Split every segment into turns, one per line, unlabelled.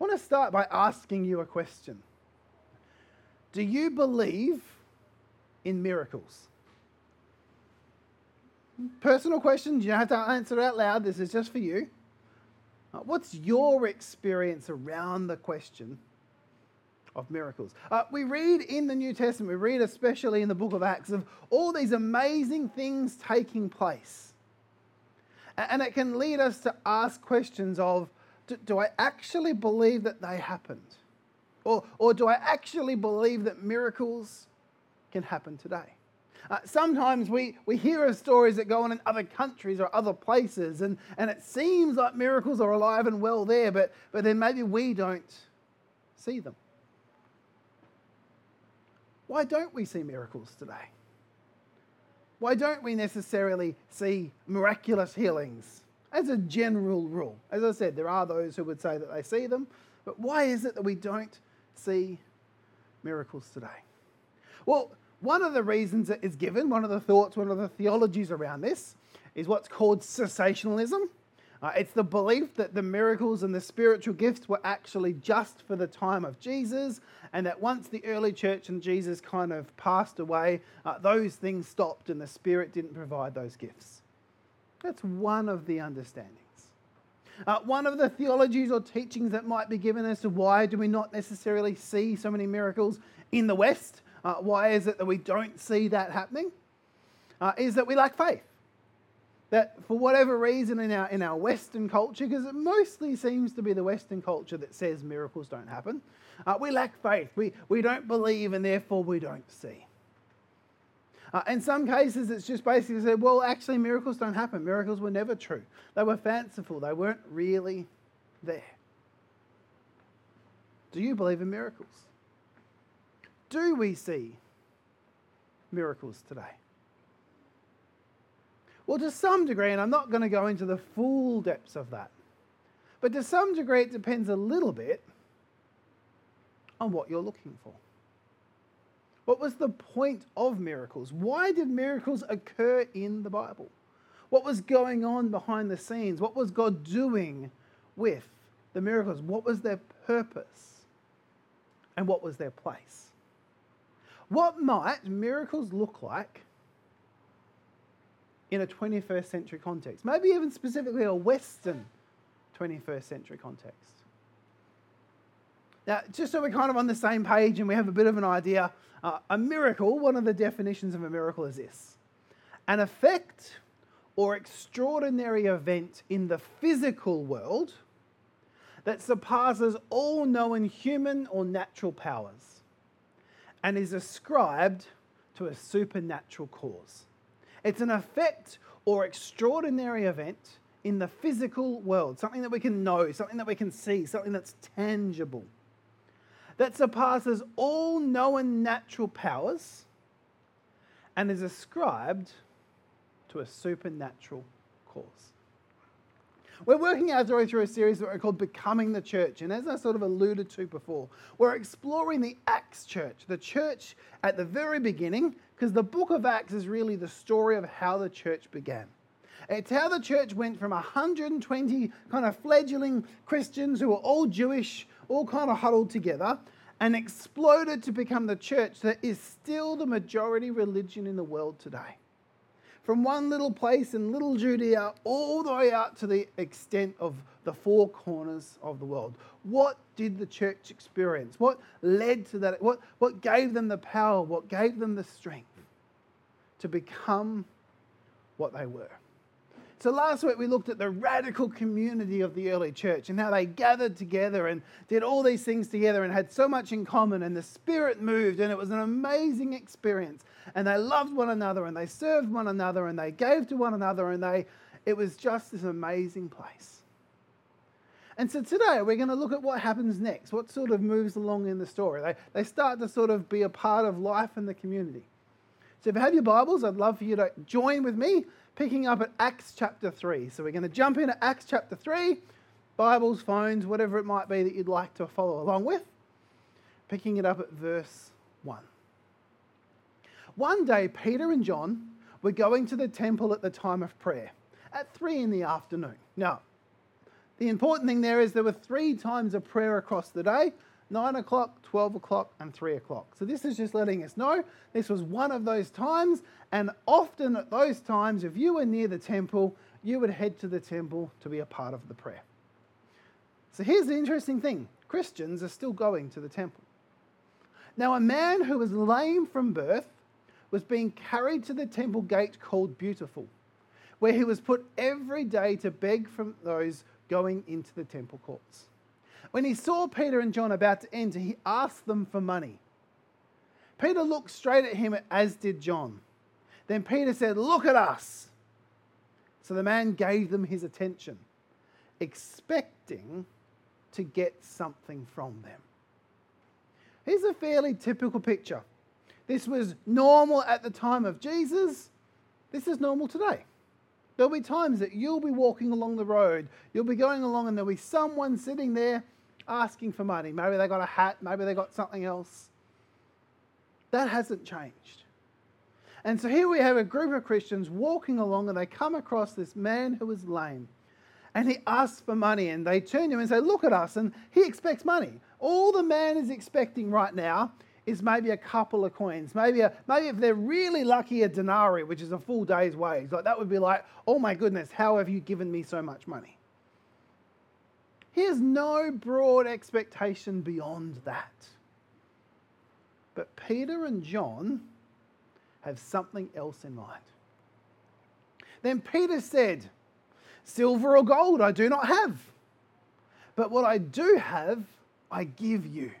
I want to start by asking you a question. Do you believe in miracles? Personal question, you don't have to answer it out loud. This is just for you. Uh, what's your experience around the question of miracles? Uh, we read in the New Testament, we read especially in the book of Acts, of all these amazing things taking place. And it can lead us to ask questions of do, do I actually believe that they happened? Or, or do I actually believe that miracles can happen today? Uh, sometimes we, we hear of stories that go on in other countries or other places, and, and it seems like miracles are alive and well there, but, but then maybe we don't see them. Why don't we see miracles today? Why don't we necessarily see miraculous healings as a general rule? As I said, there are those who would say that they see them, but why is it that we don't see miracles today? Well, one of the reasons that is given, one of the thoughts, one of the theologies around this, is what's called cessationalism. Uh, it's the belief that the miracles and the spiritual gifts were actually just for the time of Jesus, and that once the early church and Jesus kind of passed away, uh, those things stopped and the Spirit didn't provide those gifts. That's one of the understandings. Uh, one of the theologies or teachings that might be given as to why do we not necessarily see so many miracles in the West uh, why is it that we don't see that happening? Uh, is that we lack faith. That for whatever reason in our, in our Western culture, because it mostly seems to be the Western culture that says miracles don't happen, uh, we lack faith. We, we don't believe and therefore we don't see. Uh, in some cases, it's just basically said, well, actually, miracles don't happen. Miracles were never true. They were fanciful, they weren't really there. Do you believe in miracles? do we see miracles today? Well, to some degree, and I'm not going to go into the full depths of that, but to some degree, it depends a little bit on what you're looking for. What was the point of miracles? Why did miracles occur in the Bible? What was going on behind the scenes? What was God doing with the miracles? What was their purpose? And what was their place? What might miracles look like in a 21st century context? Maybe even specifically a Western 21st century context. Now, just so we're kind of on the same page and we have a bit of an idea, uh, a miracle, one of the definitions of a miracle is this an effect or extraordinary event in the physical world that surpasses all known human or natural powers and is ascribed to a supernatural cause. It's an effect or extraordinary event in the physical world, something that we can know, something that we can see, something that's tangible, that surpasses all known natural powers and is ascribed to a supernatural cause. We're working our way through a series that we're called Becoming the Church. And as I sort of alluded to before, we're exploring the Acts church, the church at the very beginning, because the book of Acts is really the story of how the church began. It's how the church went from 120 kind of fledgling Christians who were all Jewish, all kind of huddled together, and exploded to become the church that is still the majority religion in the world today from one little place in little Judea all the way out to the extent of the four corners of the world. What did the church experience? What led to that? What, what gave them the power? What gave them the strength to become what they were? So last week we looked at the radical community of the early church and how they gathered together and did all these things together and had so much in common and the Spirit moved and it was an amazing experience. And they loved one another and they served one another and they gave to one another and they, it was just this amazing place. And so today we're going to look at what happens next, what sort of moves along in the story. They, they start to sort of be a part of life in the community. So if you have your Bibles, I'd love for you to join with me picking up at Acts chapter 3. So we're going to jump into Acts chapter 3, Bibles, phones, whatever it might be that you'd like to follow along with. Picking it up at verse 1. One day, Peter and John were going to the temple at the time of prayer at 3 in the afternoon. Now, The important thing there is there were three times of prayer across the day 9 o'clock, 12 o'clock, and 3 o'clock. So this is just letting us know this was one of those times, and often at those times, if you were near the temple, you would head to the temple to be a part of the prayer. So here's the interesting thing Christians are still going to the temple. Now, a man who was lame from birth was being carried to the temple gate called Beautiful, where he was put every day to beg from those going into the temple courts. When he saw Peter and John about to enter, he asked them for money. Peter looked straight at him, as did John. Then Peter said, Look at us. So the man gave them his attention, expecting to get something from them. Here's a fairly typical picture. This was normal at the time of Jesus. This is normal today. There'll be times that you'll be walking along the road, you'll be going along, and there'll be someone sitting there asking for money. Maybe they got a hat, maybe they got something else. That hasn't changed. And so here we have a group of Christians walking along and they come across this man who is lame. And he asks for money and they turn to him and say, Look at us. And he expects money. All the man is expecting right now is maybe a couple of coins. Maybe, a, maybe if they're really lucky, a denarii, which is a full day's wage. Like that would be like, Oh my goodness, how have you given me so much money? He has no broad expectation beyond that. But Peter and John have something else in mind. Then Peter said, Silver or gold I do not have, but what I do have, I give you.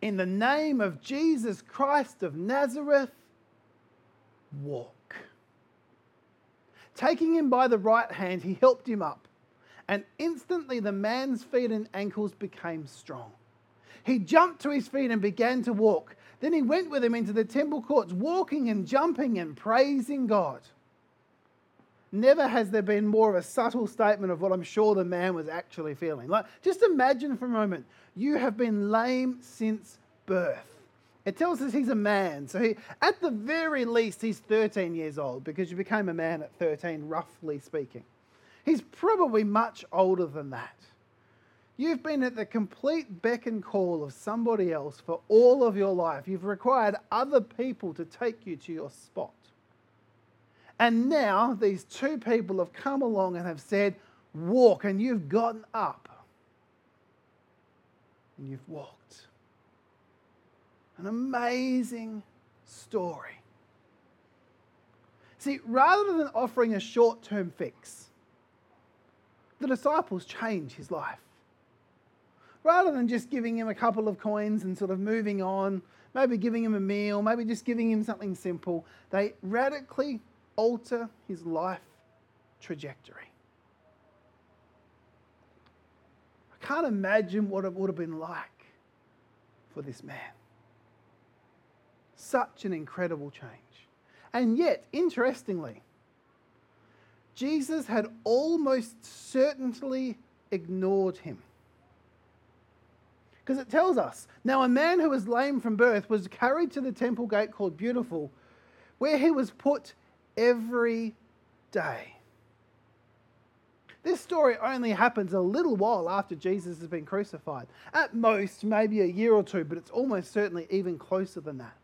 In the name of Jesus Christ of Nazareth, walk. Taking him by the right hand, he helped him up and instantly the man's feet and ankles became strong. He jumped to his feet and began to walk. Then he went with him into the temple courts, walking and jumping and praising God. Never has there been more of a subtle statement of what I'm sure the man was actually feeling. Like, just imagine for a moment, you have been lame since birth. It tells us he's a man. So, he, at the very least, he's 13 years old because you became a man at 13, roughly speaking. He's probably much older than that. You've been at the complete beck and call of somebody else for all of your life. You've required other people to take you to your spot. And now these two people have come along and have said, Walk, and you've gotten up and you've walked. An amazing story. See, rather than offering a short term fix, the disciples change his life. Rather than just giving him a couple of coins and sort of moving on, maybe giving him a meal, maybe just giving him something simple, they radically alter his life trajectory. I can't imagine what it would have been like for this man. Such an incredible change. And yet, interestingly, Jesus had almost certainly ignored him. Because it tells us now, a man who was lame from birth was carried to the temple gate called Beautiful, where he was put every day. This story only happens a little while after Jesus has been crucified. At most, maybe a year or two, but it's almost certainly even closer than that.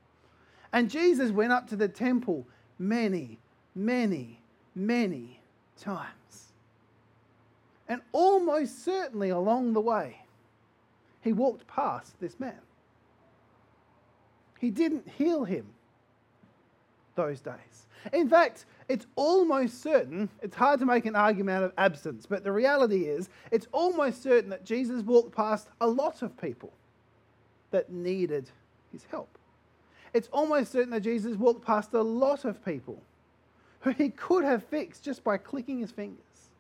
And Jesus went up to the temple many, many, many times. And almost certainly along the way, he walked past this man. He didn't heal him those days. In fact, it's almost certain, it's hard to make an argument of absence, but the reality is, it's almost certain that Jesus walked past a lot of people that needed his help. It's almost certain that Jesus walked past a lot of people who he could have fixed just by clicking his fingers,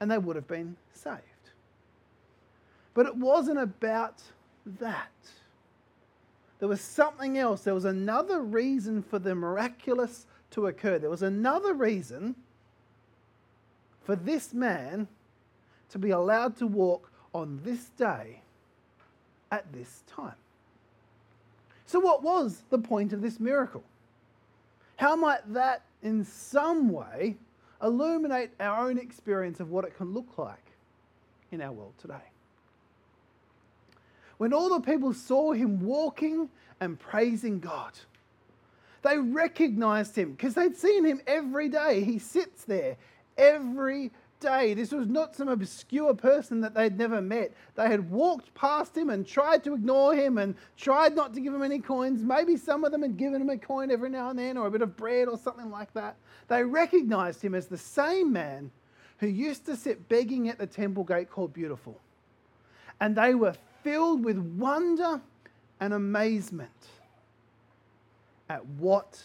and they would have been saved. But it wasn't about that. There was something else. There was another reason for the miraculous to occur. There was another reason for this man to be allowed to walk on this day at this time. So, what was the point of this miracle? How might that in some way illuminate our own experience of what it can look like in our world today. When all the people saw him walking and praising God, they recognized him because they'd seen him every day. He sits there every day. This was not some obscure person that they'd never met. They had walked past him and tried to ignore him and tried not to give him any coins. Maybe some of them had given him a coin every now and then or a bit of bread or something like that. They recognized him as the same man who used to sit begging at the temple gate called Beautiful. And they were filled with wonder and amazement at what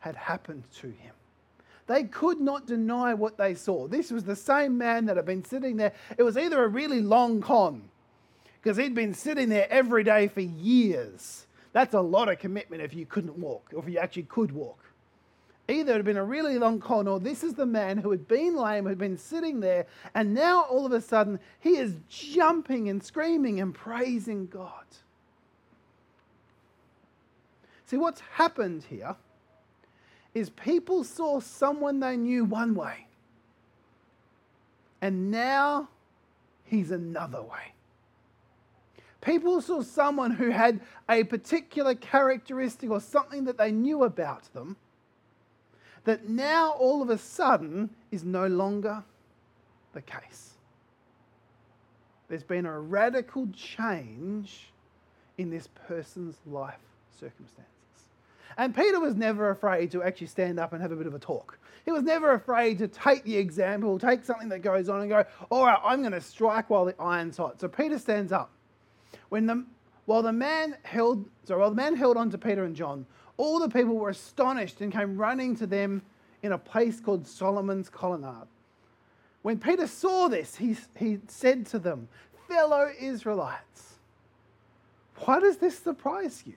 had happened to him. They could not deny what they saw. This was the same man that had been sitting there. It was either a really long con, because he'd been sitting there every day for years. That's a lot of commitment if you couldn't walk, or if you actually could walk. Either it had been a really long con, or this is the man who had been lame, who had been sitting there, and now all of a sudden he is jumping and screaming and praising God. See, what's happened here is people saw someone they knew one way, and now he's another way. People saw someone who had a particular characteristic or something that they knew about them that now all of a sudden is no longer the case. There's been a radical change in this person's life circumstances. And Peter was never afraid to actually stand up and have a bit of a talk. He was never afraid to take the example, take something that goes on and go, all right, I'm going to strike while the iron's hot. So Peter stands up. When the, while the man held, so while the man held on to Peter and John, all the people were astonished and came running to them in a place called Solomon's Colonnade. When Peter saw this, he, he said to them, Fellow Israelites, why does this surprise you?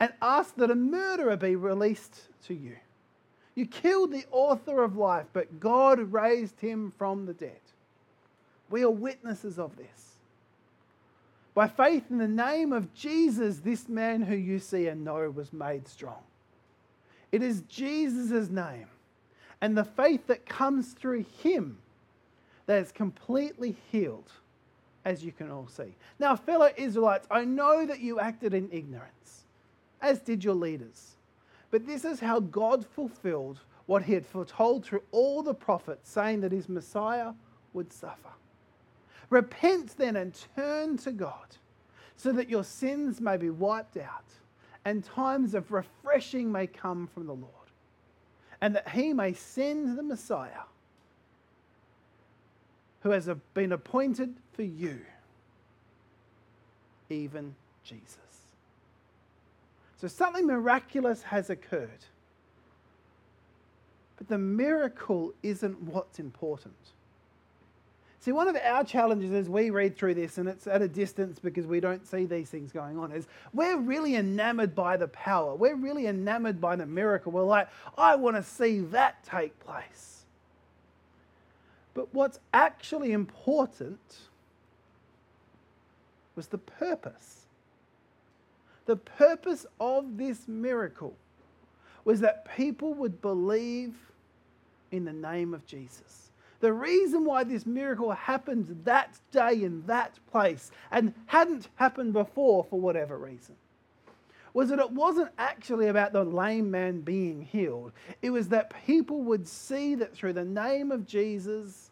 and asked that a murderer be released to you. You killed the author of life, but God raised him from the dead. We are witnesses of this. By faith in the name of Jesus, this man who you see and know was made strong. It is Jesus' name and the faith that comes through him that is completely healed, as you can all see. Now, fellow Israelites, I know that you acted in ignorance, as did your leaders. But this is how God fulfilled what he had foretold through all the prophets, saying that his Messiah would suffer. Repent then and turn to God, so that your sins may be wiped out, and times of refreshing may come from the Lord and that he may send the Messiah who has been appointed for you, even Jesus. So something miraculous has occurred. But the miracle isn't what's important. See, one of our challenges as we read through this, and it's at a distance because we don't see these things going on, is we're really enamored by the power. We're really enamored by the miracle. We're like, I want to see that take place. But what's actually important was the purpose. The purpose of this miracle was that people would believe in the name of Jesus. The reason why this miracle happened that day in that place and hadn't happened before for whatever reason was that it wasn't actually about the lame man being healed. It was that people would see that through the name of Jesus,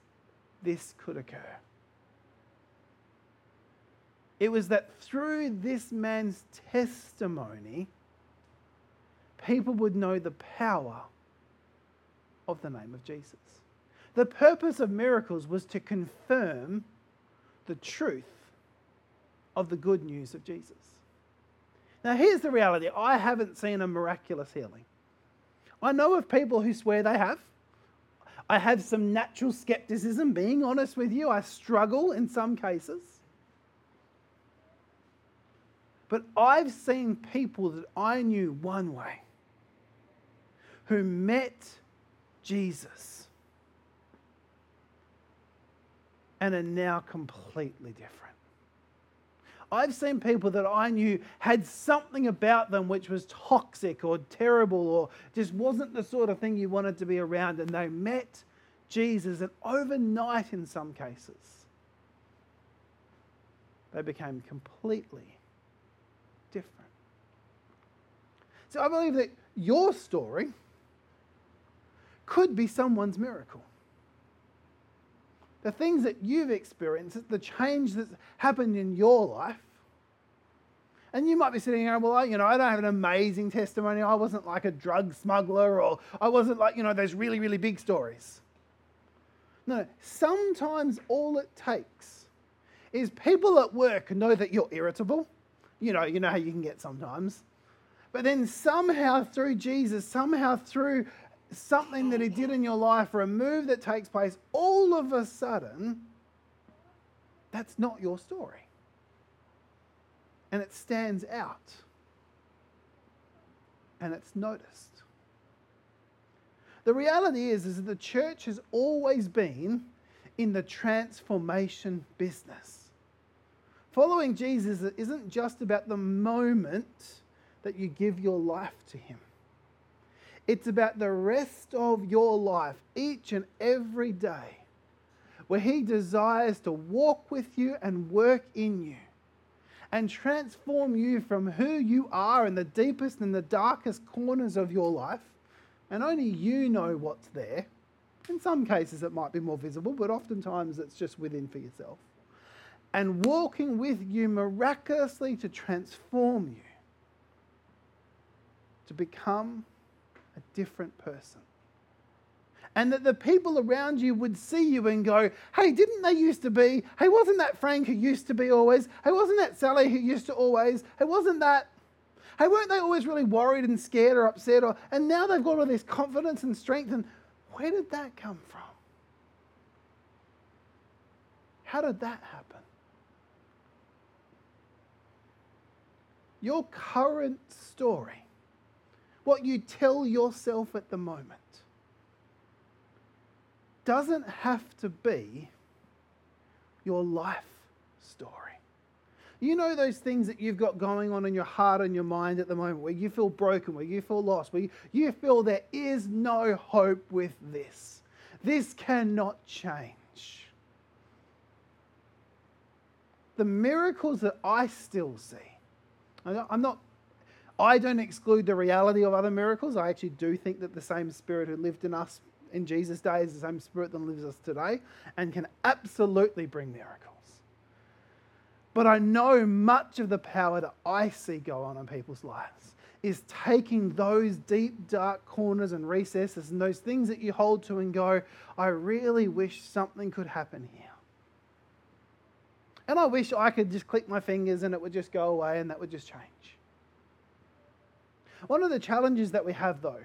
this could occur. It was that through this man's testimony, people would know the power of the name of Jesus. The purpose of miracles was to confirm the truth of the good news of Jesus. Now, here's the reality I haven't seen a miraculous healing. I know of people who swear they have. I have some natural skepticism, being honest with you. I struggle in some cases. But I've seen people that I knew one way who met Jesus and are now completely different. I've seen people that I knew had something about them which was toxic or terrible or just wasn't the sort of thing you wanted to be around, and they met Jesus, and overnight, in some cases, they became completely different. So I believe that your story could be someone's miracle. The things that you've experienced, the change that's happened in your life. And you might be sitting here, well, you know, I don't have an amazing testimony. I wasn't like a drug smuggler or I wasn't like, you know, those really, really big stories. No, sometimes all it takes is people at work know that you're irritable. You know, you know how you can get sometimes. But then somehow through Jesus, somehow through something that he did in your life or a move that takes place, all of a sudden, that's not your story. And it stands out. And it's noticed. The reality is, is that the church has always been in the transformation business. Following Jesus isn't just about the moment that you give your life to Him. It's about the rest of your life, each and every day, where He desires to walk with you and work in you and transform you from who you are in the deepest and the darkest corners of your life and only you know what's there. In some cases, it might be more visible, but oftentimes it's just within for yourself. And walking with you miraculously to transform you to become a different person. And that the people around you would see you and go, hey, didn't they used to be? Hey, wasn't that Frank who used to be always? Hey, wasn't that Sally who used to always? Hey, wasn't that Hey, weren't they always really worried and scared or upset? Or, and now they've got all this confidence and strength. And where did that come from? How did that happen? Your current story, what you tell yourself at the moment, doesn't have to be your life story. You know those things that you've got going on in your heart and your mind at the moment where you feel broken, where you feel lost, where you feel there is no hope with this. This cannot change. The miracles that I still see, I'm not, I don't exclude the reality of other miracles. I actually do think that the same Spirit who lived in us in Jesus' day is the same Spirit that lives us today and can absolutely bring miracles. But I know much of the power that I see go on in people's lives is taking those deep, dark corners and recesses and those things that you hold to and go, I really wish something could happen here. And I wish I could just click my fingers and it would just go away and that would just change. One of the challenges that we have, though,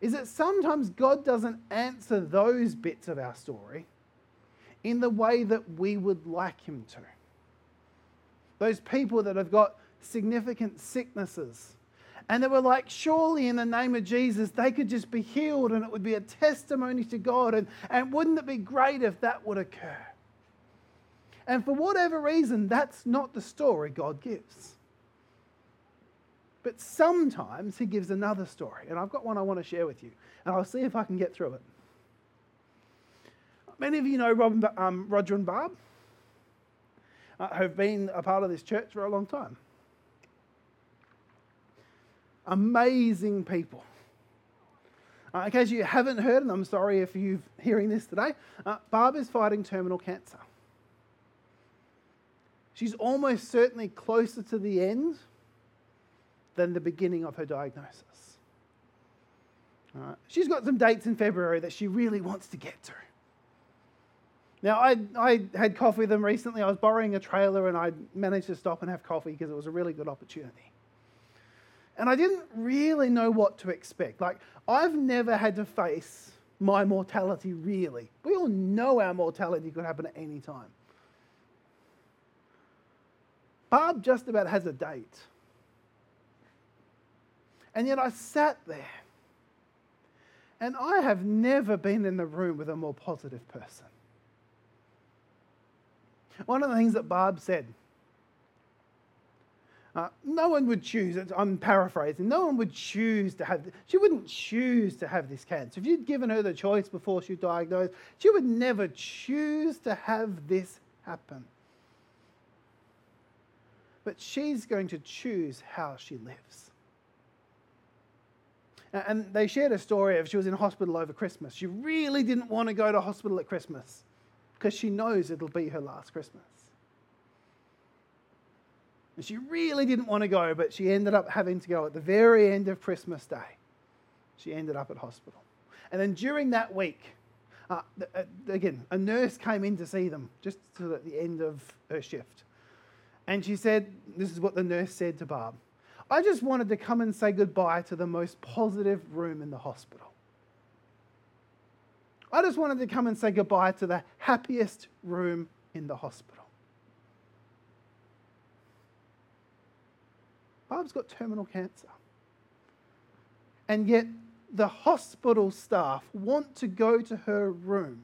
is that sometimes God doesn't answer those bits of our story in the way that we would like Him to those people that have got significant sicknesses. And they were like, surely in the name of Jesus, they could just be healed and it would be a testimony to God. And, and wouldn't it be great if that would occur? And for whatever reason, that's not the story God gives. But sometimes He gives another story. And I've got one I want to share with you. And I'll see if I can get through it. Many of you know Rob, um, Roger and Barb uh, have been a part of this church for a long time. Amazing people. Uh, in case you haven't heard, and I'm sorry if you're hearing this today, uh, Barb is fighting terminal cancer. She's almost certainly closer to the end than the beginning of her diagnosis. She's got some dates in February that she really wants to get to. Now, I, I had coffee with them recently. I was borrowing a trailer and I managed to stop and have coffee because it was a really good opportunity. And I didn't really know what to expect. Like, I've never had to face my mortality, really. We all know our mortality could happen at any time. Barb just about has a date. And yet I sat there. And I have never been in the room with a more positive person. One of the things that Barb said uh, no one would choose, I'm paraphrasing, no one would choose to have, she wouldn't choose to have this cancer. If you'd given her the choice before she diagnosed, she would never choose to have this happen. But she's going to choose how she lives. And they shared a story of she was in hospital over Christmas. She really didn't want to go to hospital at Christmas because she knows it'll be her last Christmas. And she really didn't want to go, but she ended up having to go at the very end of Christmas Day. She ended up at hospital. And then during that week, uh, uh again, a nurse came in to see them just at the end of her shift. And she said, This is what the nurse said to Barb I just wanted to come and say goodbye to the most positive room in the hospital. I just wanted to come and say goodbye to the happiest room in the hospital. Barb's got terminal cancer. And yet, the hospital staff want to go to her room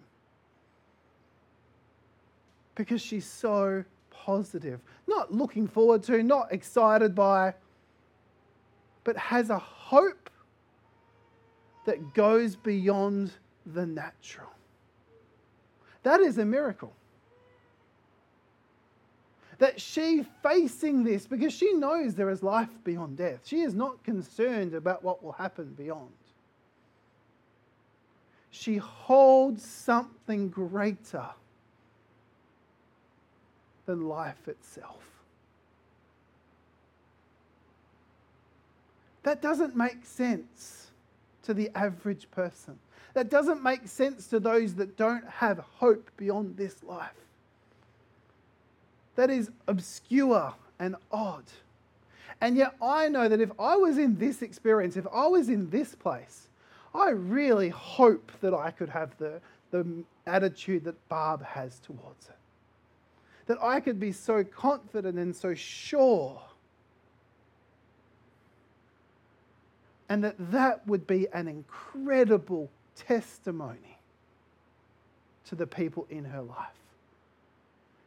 because she's so positive. Not looking forward to, not excited by, but has a hope that goes beyond the natural. That is a miracle that she facing this because she knows there is life beyond death. She is not concerned about what will happen beyond. She holds something greater than life itself. That doesn't make sense to the average person. That doesn't make sense to those that don't have hope beyond this life that is obscure and odd. And yet, I know that if I was in this experience, if I was in this place, I really hope that I could have the, the attitude that Barb has towards it. That I could be so confident and so sure. And that that would be an incredible testimony to the people in her life.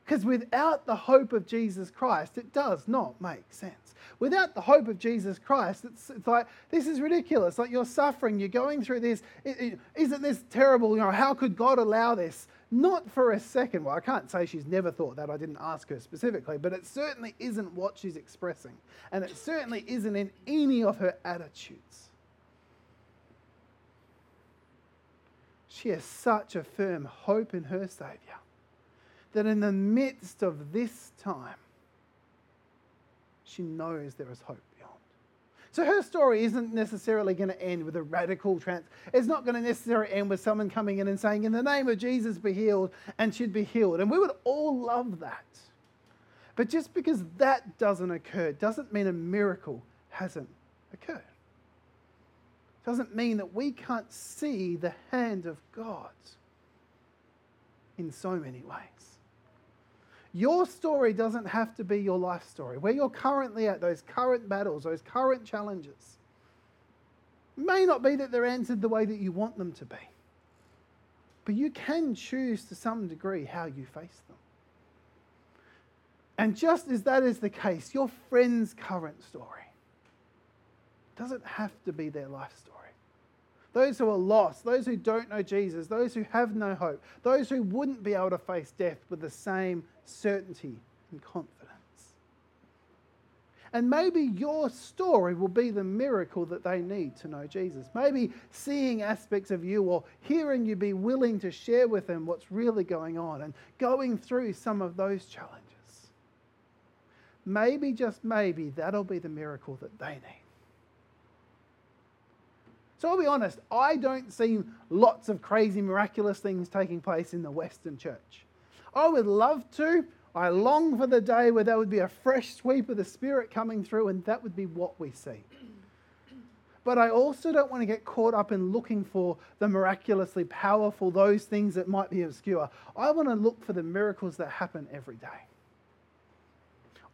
Because without the hope of Jesus Christ, it does not make sense. Without the hope of Jesus Christ, it's, it's like, this is ridiculous. Like you're suffering, you're going through this. is not this terrible? You know, how could God allow this? Not for a second. Well, I can't say she's never thought that. I didn't ask her specifically, but it certainly isn't what she's expressing. And it certainly isn't in any of her attitudes. She has such a firm hope in her Saviour that in the midst of this time, she knows there is hope. So her story isn't necessarily going to end with a radical trans. It's not going to necessarily end with someone coming in and saying, "In the name of Jesus, be healed," and she'd be healed. And we would all love that. But just because that doesn't occur doesn't mean a miracle hasn't occurred. Doesn't mean that we can't see the hand of God in so many ways. Your story doesn't have to be your life story. Where you're currently at, those current battles, those current challenges, may not be that they're answered the way that you want them to be. But you can choose to some degree how you face them. And just as that is the case, your friend's current story doesn't have to be their life story those who are lost, those who don't know Jesus, those who have no hope, those who wouldn't be able to face death with the same certainty and confidence. And maybe your story will be the miracle that they need to know Jesus. Maybe seeing aspects of you or hearing you be willing to share with them what's really going on and going through some of those challenges. Maybe, just maybe, that'll be the miracle that they need. So I'll be honest, I don't see lots of crazy, miraculous things taking place in the Western church. I would love to. I long for the day where there would be a fresh sweep of the Spirit coming through, and that would be what we see. But I also don't want to get caught up in looking for the miraculously powerful, those things that might be obscure. I want to look for the miracles that happen every day.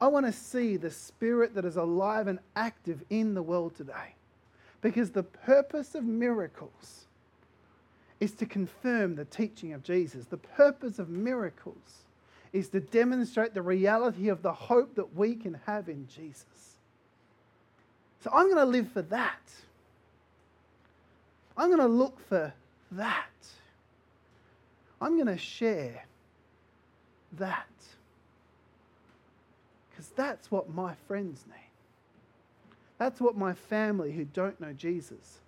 I want to see the spirit that is alive and active in the world today. Because the purpose of miracles is to confirm the teaching of Jesus. The purpose of miracles is to demonstrate the reality of the hope that we can have in Jesus. So I'm going to live for that. I'm going to look for that. I'm going to share that. Because that's what my friends need. That's what my family who don't know Jesus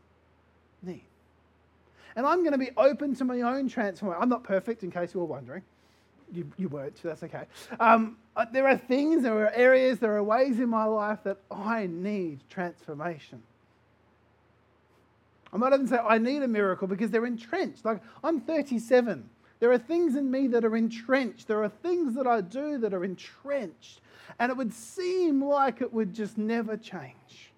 need. And I'm going to be open to my own transformation. I'm not perfect, in case you were wondering. You, you weren't, so that's okay. Um, uh, there are things, there are areas, there are ways in my life that I need transformation. I might even say I need a miracle because they're entrenched. Like I'm 37. There are things in me that are entrenched. There are things that I do that are entrenched. And it would seem like it would just never change.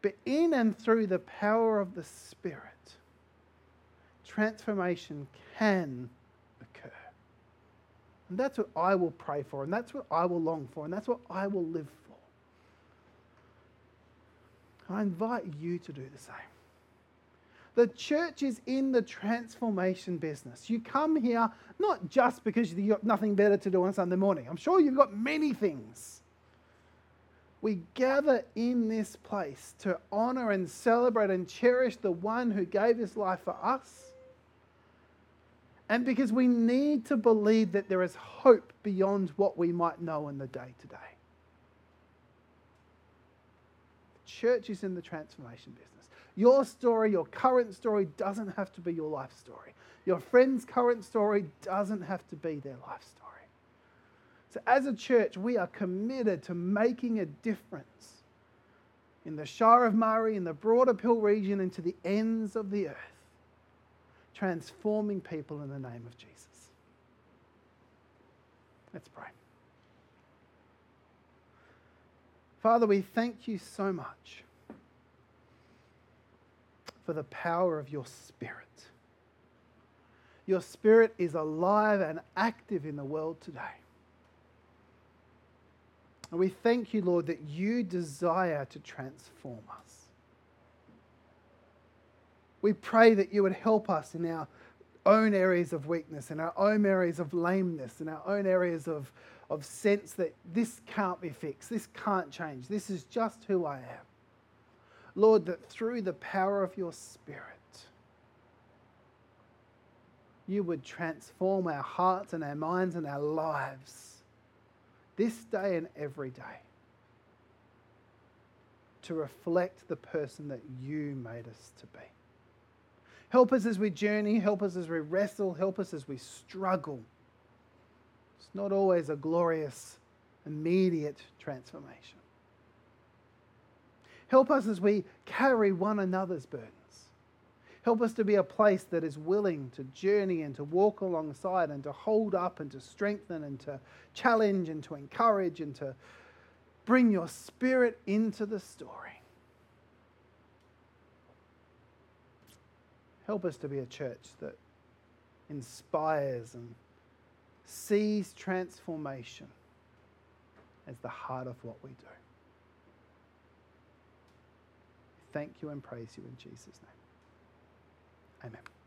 But in and through the power of the Spirit, transformation can occur. And that's what I will pray for, and that's what I will long for, and that's what I will live for. I invite you to do the same. The church is in the transformation business. You come here not just because you've got nothing better to do on Sunday morning. I'm sure you've got many things. We gather in this place to honor and celebrate and cherish the one who gave his life for us and because we need to believe that there is hope beyond what we might know in the day to day. The church is in the transformation business. Your story, your current story, doesn't have to be your life story. Your friend's current story doesn't have to be their life story. So, as a church, we are committed to making a difference in the Shire of Murray, in the broader Peel region, and to the ends of the earth transforming people in the name of Jesus. Let's pray. Father, we thank you so much for the power of your Spirit. Your Spirit is alive and active in the world today. And we thank you, Lord, that you desire to transform us. We pray that you would help us in our own areas of weakness, in our own areas of lameness, in our own areas of, of sense that this can't be fixed, this can't change, this is just who I am. Lord, that through the power of your Spirit, you would transform our hearts and our minds and our lives this day and every day to reflect the person that you made us to be. Help us as we journey, help us as we wrestle, help us as we struggle. It's not always a glorious, immediate transformation. Help us as we carry one another's burdens. Help us to be a place that is willing to journey and to walk alongside and to hold up and to strengthen and to challenge and to encourage and to bring your spirit into the story. Help us to be a church that inspires and sees transformation as the heart of what we do. Thank you and praise you in Jesus' name. Amen.